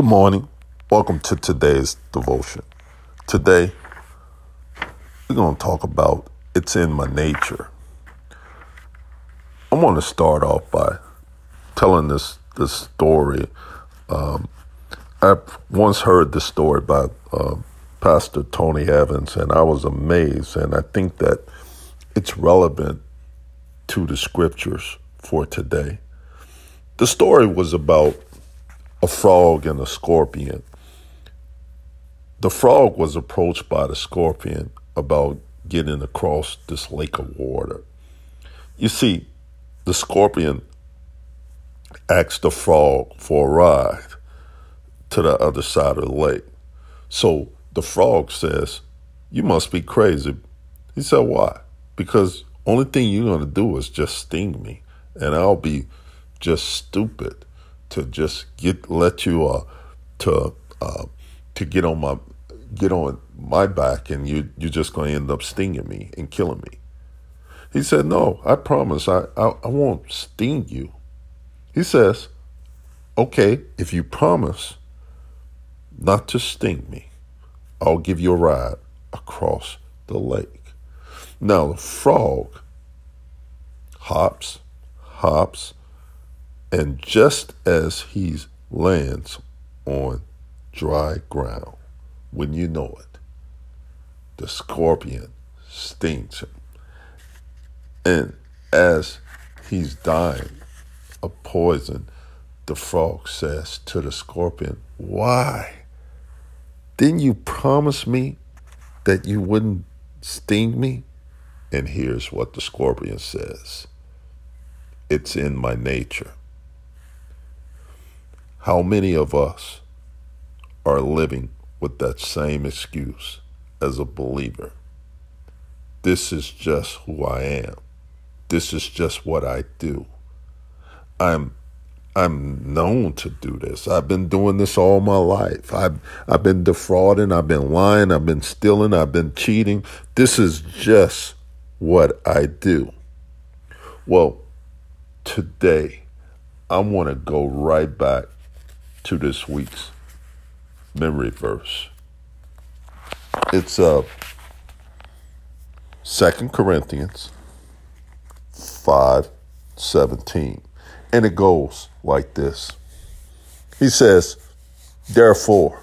Good morning. Welcome to today's devotion. Today, we're going to talk about it's in my nature. I want to start off by telling this this story. Um, I once heard this story by uh, Pastor Tony Evans, and I was amazed. And I think that it's relevant to the scriptures for today. The story was about a frog and a scorpion. The frog was approached by the scorpion about getting across this lake of water. You see, the scorpion asked the frog for a ride to the other side of the lake. So the frog says, You must be crazy. He said, Why? Because only thing you're going to do is just sting me, and I'll be just stupid to just get let you uh to uh to get on my get on my back and you you're just going to end up stinging me and killing me. He said, "No, I promise I, I I won't sting you." He says, "Okay, if you promise not to sting me, I'll give you a ride across the lake." Now the frog hops, hops, and just as he lands on dry ground, when you know it, the scorpion stings him. And as he's dying of poison, the frog says to the scorpion, Why? Didn't you promise me that you wouldn't sting me? And here's what the scorpion says It's in my nature. How many of us are living with that same excuse as a believer? This is just who I am. This is just what I do. I'm I'm known to do this. I've been doing this all my life. I've I've been defrauding, I've been lying, I've been stealing, I've been cheating. This is just what I do. Well, today I want to go right back to this week's memory verse. It's uh Second Corinthians five seventeen. And it goes like this. He says, Therefore,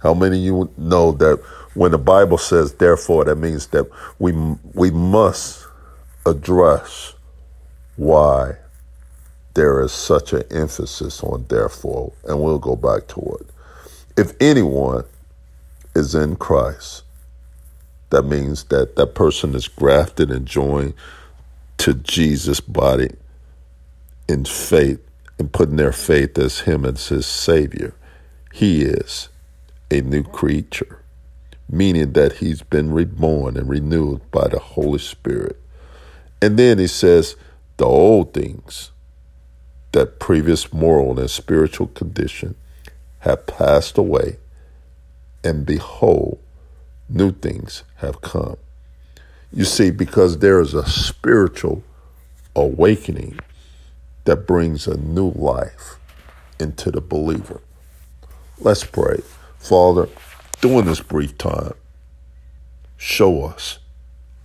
how many of you know that when the Bible says therefore, that means that we we must address why there is such an emphasis on therefore, and we'll go back to it. If anyone is in Christ, that means that that person is grafted and joined to Jesus' body in faith and putting their faith as Him as His Savior. He is a new creature, meaning that He's been reborn and renewed by the Holy Spirit. And then He says, the old things that previous moral and spiritual condition have passed away, and behold, new things have come. You see, because there is a spiritual awakening that brings a new life into the believer. Let's pray. Father, during this brief time, show us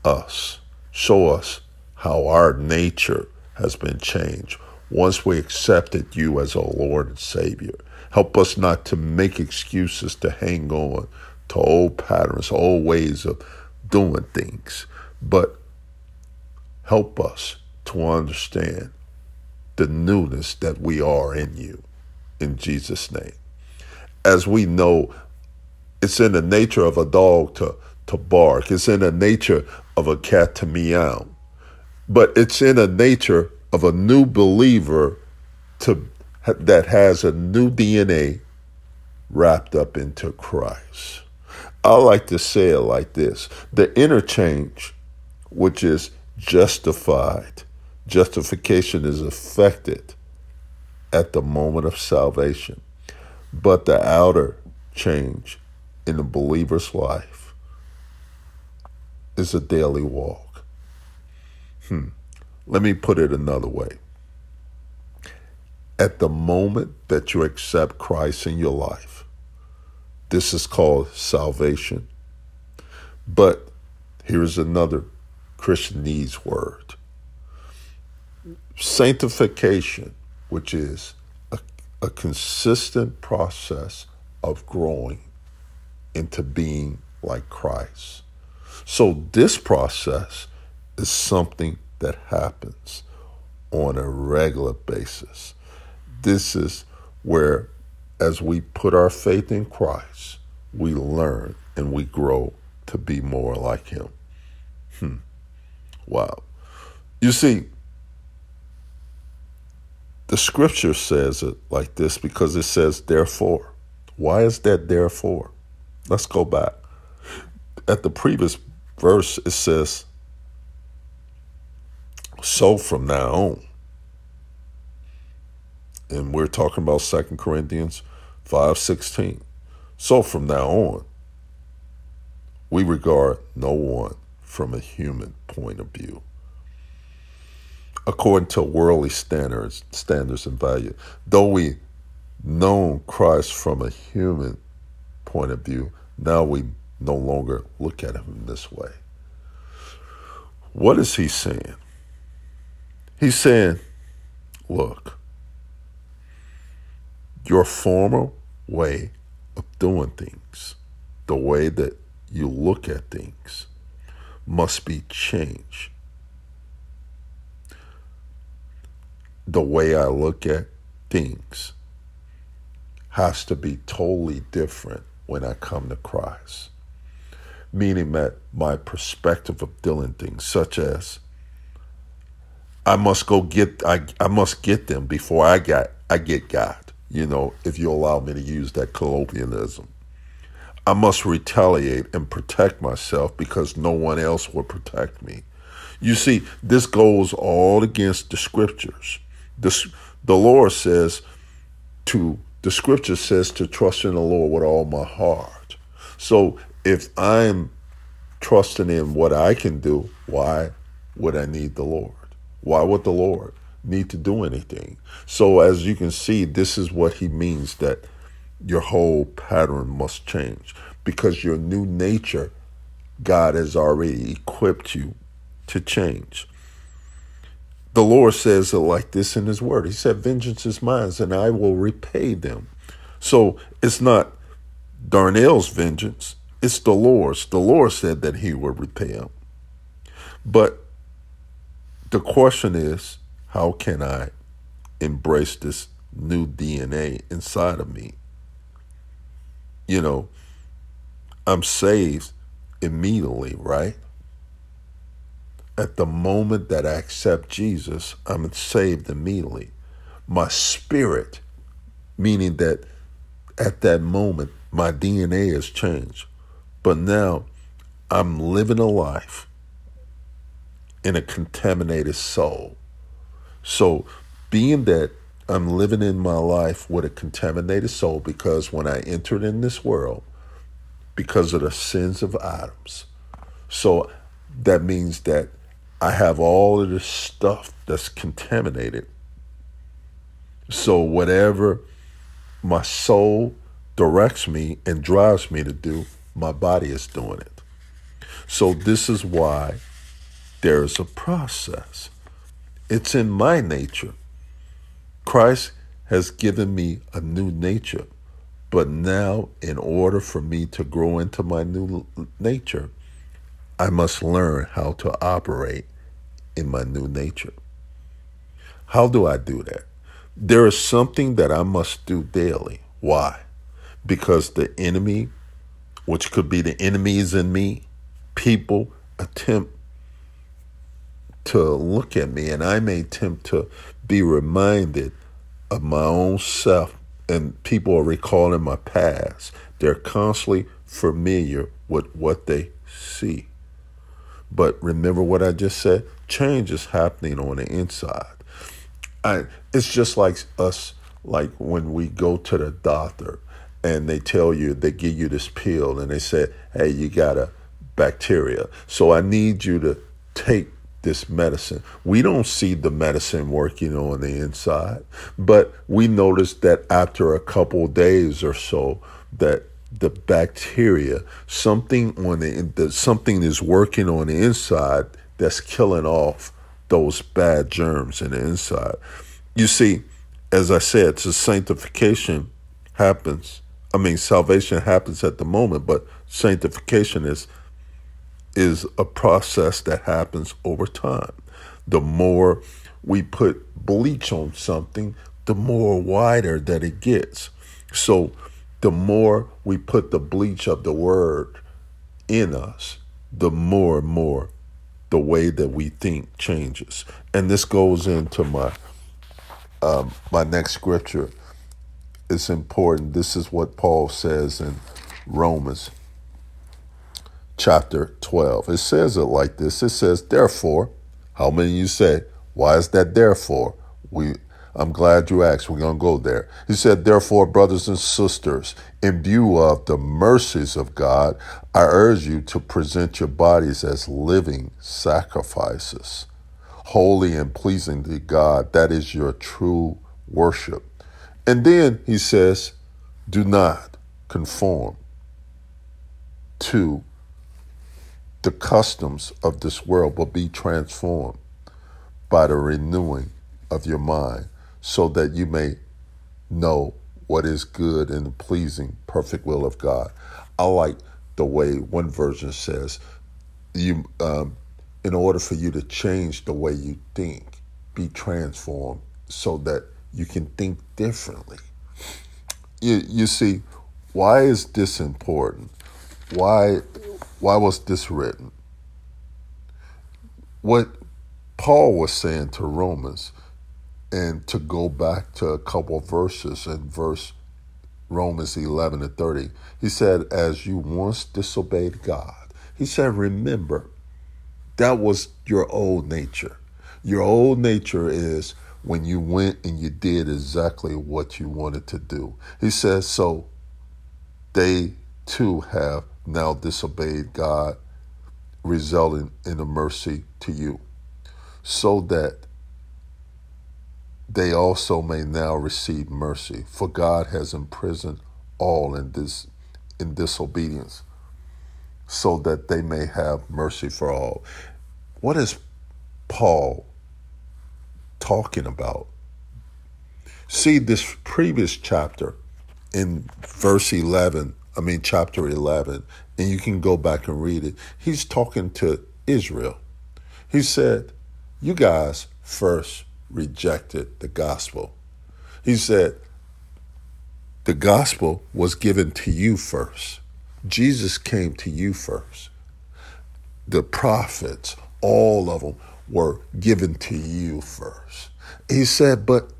us. Show us how our nature has been changed once we accepted you as our Lord and Savior. Help us not to make excuses to hang on to old patterns, old ways of doing things, but help us to understand the newness that we are in you. In Jesus' name. As we know, it's in the nature of a dog to, to bark, it's in the nature of a cat to meow, but it's in the nature of a new believer to that has a new DNA wrapped up into Christ. I like to say it like this the interchange, which is justified, justification is effected at the moment of salvation, but the outer change in the believer's life is a daily walk. Hmm. Let me put it another way. at the moment that you accept Christ in your life. This is called salvation. But here's another Christianese word sanctification, which is a, a consistent process of growing into being like Christ. So, this process is something that happens on a regular basis. This is where, as we put our faith in Christ, we learn and we grow to be more like Him. Hmm. Wow. You see, the scripture says it like this because it says, therefore. Why is that therefore? Let's go back. At the previous verse, it says, so from now on. And we're talking about 2 Corinthians 5.16. So from now on, we regard no one from a human point of view. According to worldly standards, standards and value, though we know Christ from a human point of view, now we no longer look at him this way. What is he saying? He's saying, look, your former way of doing things, the way that you look at things, must be changed. The way I look at things has to be totally different when I come to Christ. Meaning that my perspective of doing things, such as I must go get I, I must get them before I got I get God. You know, if you allow me to use that colloquialism. I must retaliate and protect myself because no one else will protect me. You see, this goes all against the scriptures. This, the Lord says to, the scripture says to trust in the Lord with all my heart. So if I'm trusting in what I can do, why would I need the Lord? Why would the Lord need to do anything? So, as you can see, this is what he means that your whole pattern must change because your new nature, God has already equipped you to change. The Lord says it like this in His Word. He said, Vengeance is mine, and I will repay them. So it's not Darnell's vengeance, it's the Lord's. The Lord said that He would repay him. But the question is, how can I embrace this new DNA inside of me? You know, I'm saved immediately, right? At the moment that I accept Jesus, I'm saved immediately. My spirit, meaning that at that moment, my DNA has changed. But now I'm living a life in a contaminated soul. So, being that I'm living in my life with a contaminated soul because when I entered in this world, because of the sins of Adam's, so that means that I have all of this stuff that's contaminated. So, whatever my soul directs me and drives me to do, my body is doing it. So, this is why there's a process. It's in my nature. Christ has given me a new nature. But now, in order for me to grow into my new nature, I must learn how to operate in my new nature. How do I do that? There is something that I must do daily. Why? Because the enemy, which could be the enemies in me, people attempt to look at me, and I may attempt to be reminded of my own self, and people are recalling my past. They're constantly familiar with what they see. But remember what I just said? Change is happening on the inside. I, it's just like us, like when we go to the doctor and they tell you, they give you this pill and they say, hey, you got a bacteria. So I need you to take this medicine. We don't see the medicine working on the inside, but we notice that after a couple days or so, that the bacteria, something on the, the something is working on the inside that's killing off those bad germs in the inside. You see, as I said, so sanctification happens. I mean, salvation happens at the moment, but sanctification is is a process that happens over time. The more we put bleach on something, the more wider that it gets. So the more we put the bleach of the word in us, the more and more the way that we think changes. And this goes into my um, my next scripture. It's important. This is what Paul says in Romans chapter 12. It says it like this. It says, therefore, how many you say, why is that therefore? We I'm glad you asked. We're going to go there. He said, Therefore, brothers and sisters, in view of the mercies of God, I urge you to present your bodies as living sacrifices, holy and pleasing to God. That is your true worship. And then he says, Do not conform to the customs of this world, will be transformed by the renewing of your mind, so that you may know what is good and the pleasing, perfect will of God. I like the way one version says, you, um, in order for you to change the way you think, be transformed so that you can think differently. You, you see, why is this important? Why why was this written? What Paul was saying to Romans, and to go back to a couple verses in verse Romans 11 and 30, he said, As you once disobeyed God, he said, Remember, that was your old nature. Your old nature is when you went and you did exactly what you wanted to do. He says, So they too have now disobeyed God, resulting in a mercy to you, so that they also may now receive mercy. For God has imprisoned all in this in disobedience, so that they may have mercy for all. What is Paul talking about? See this previous chapter in verse 11 I mean, chapter 11, and you can go back and read it. He's talking to Israel. He said, You guys first rejected the gospel. He said, The gospel was given to you first. Jesus came to you first. The prophets, all of them, were given to you first. He said, But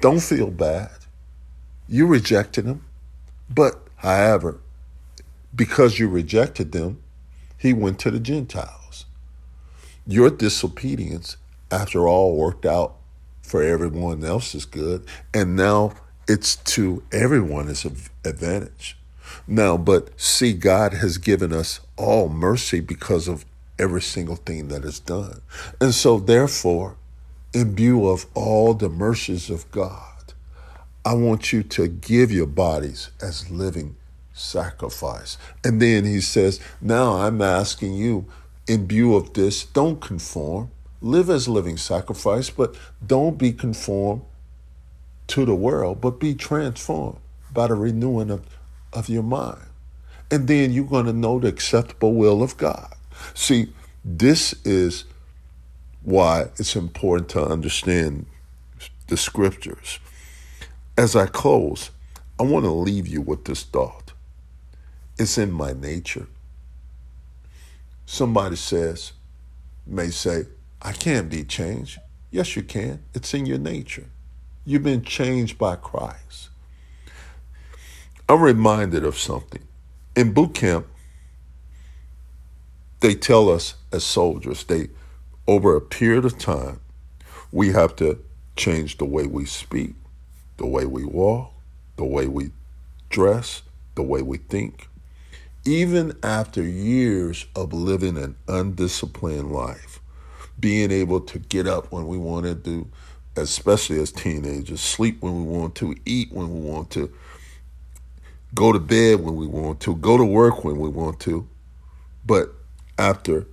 don't feel bad. You rejected them. But, however, because you rejected them, he went to the Gentiles. Your disobedience, after all, worked out for everyone else's good, and now it's to everyone's advantage. Now, but see, God has given us all mercy because of every single thing that is done. And so, therefore, in view of all the mercies of God, I want you to give your bodies as living sacrifice. And then he says, Now I'm asking you, in view of this, don't conform. Live as living sacrifice, but don't be conformed to the world, but be transformed by the renewing of, of your mind. And then you're going to know the acceptable will of God. See, this is why it's important to understand the scriptures. As I close, I want to leave you with this thought. It's in my nature. Somebody says, may say, I can't be changed. Yes, you can. It's in your nature. You've been changed by Christ. I'm reminded of something. In boot camp, they tell us as soldiers, they over a period of time, we have to change the way we speak, the way we walk, the way we dress, the way we think. Even after years of living an undisciplined life, being able to get up when we want to especially as teenagers, sleep when we want to, eat when we want to, go to bed when we want to, go to work when we want to. But after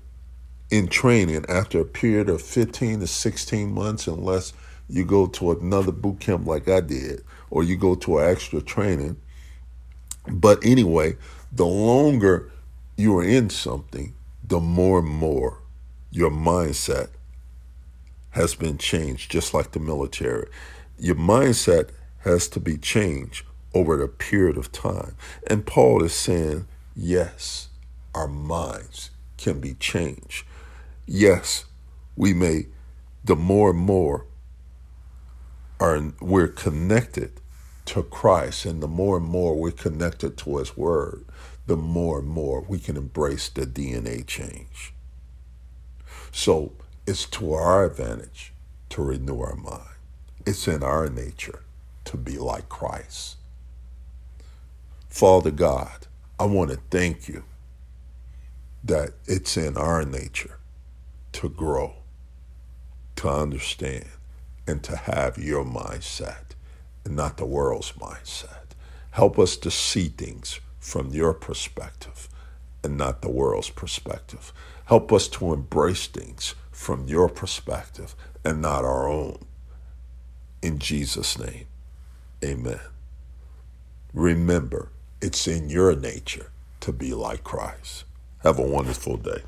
in training, after a period of 15 to 16 months, unless you go to another boot camp like I did, or you go to an extra training. But anyway, the longer you are in something, the more and more your mindset has been changed, just like the military. Your mindset has to be changed over the period of time. And Paul is saying, yes, our minds can be changed. Yes, we may, the more and more are we're connected to Christ, and the more and more we're connected to His Word, the more and more we can embrace the DNA change. So it's to our advantage to renew our mind. It's in our nature to be like Christ. Father God, I want to thank you that it's in our nature to grow, to understand, and to have your mindset and not the world's mindset. Help us to see things from your perspective and not the world's perspective. Help us to embrace things from your perspective and not our own. In Jesus' name, amen. Remember, it's in your nature to be like Christ. Have a wonderful day.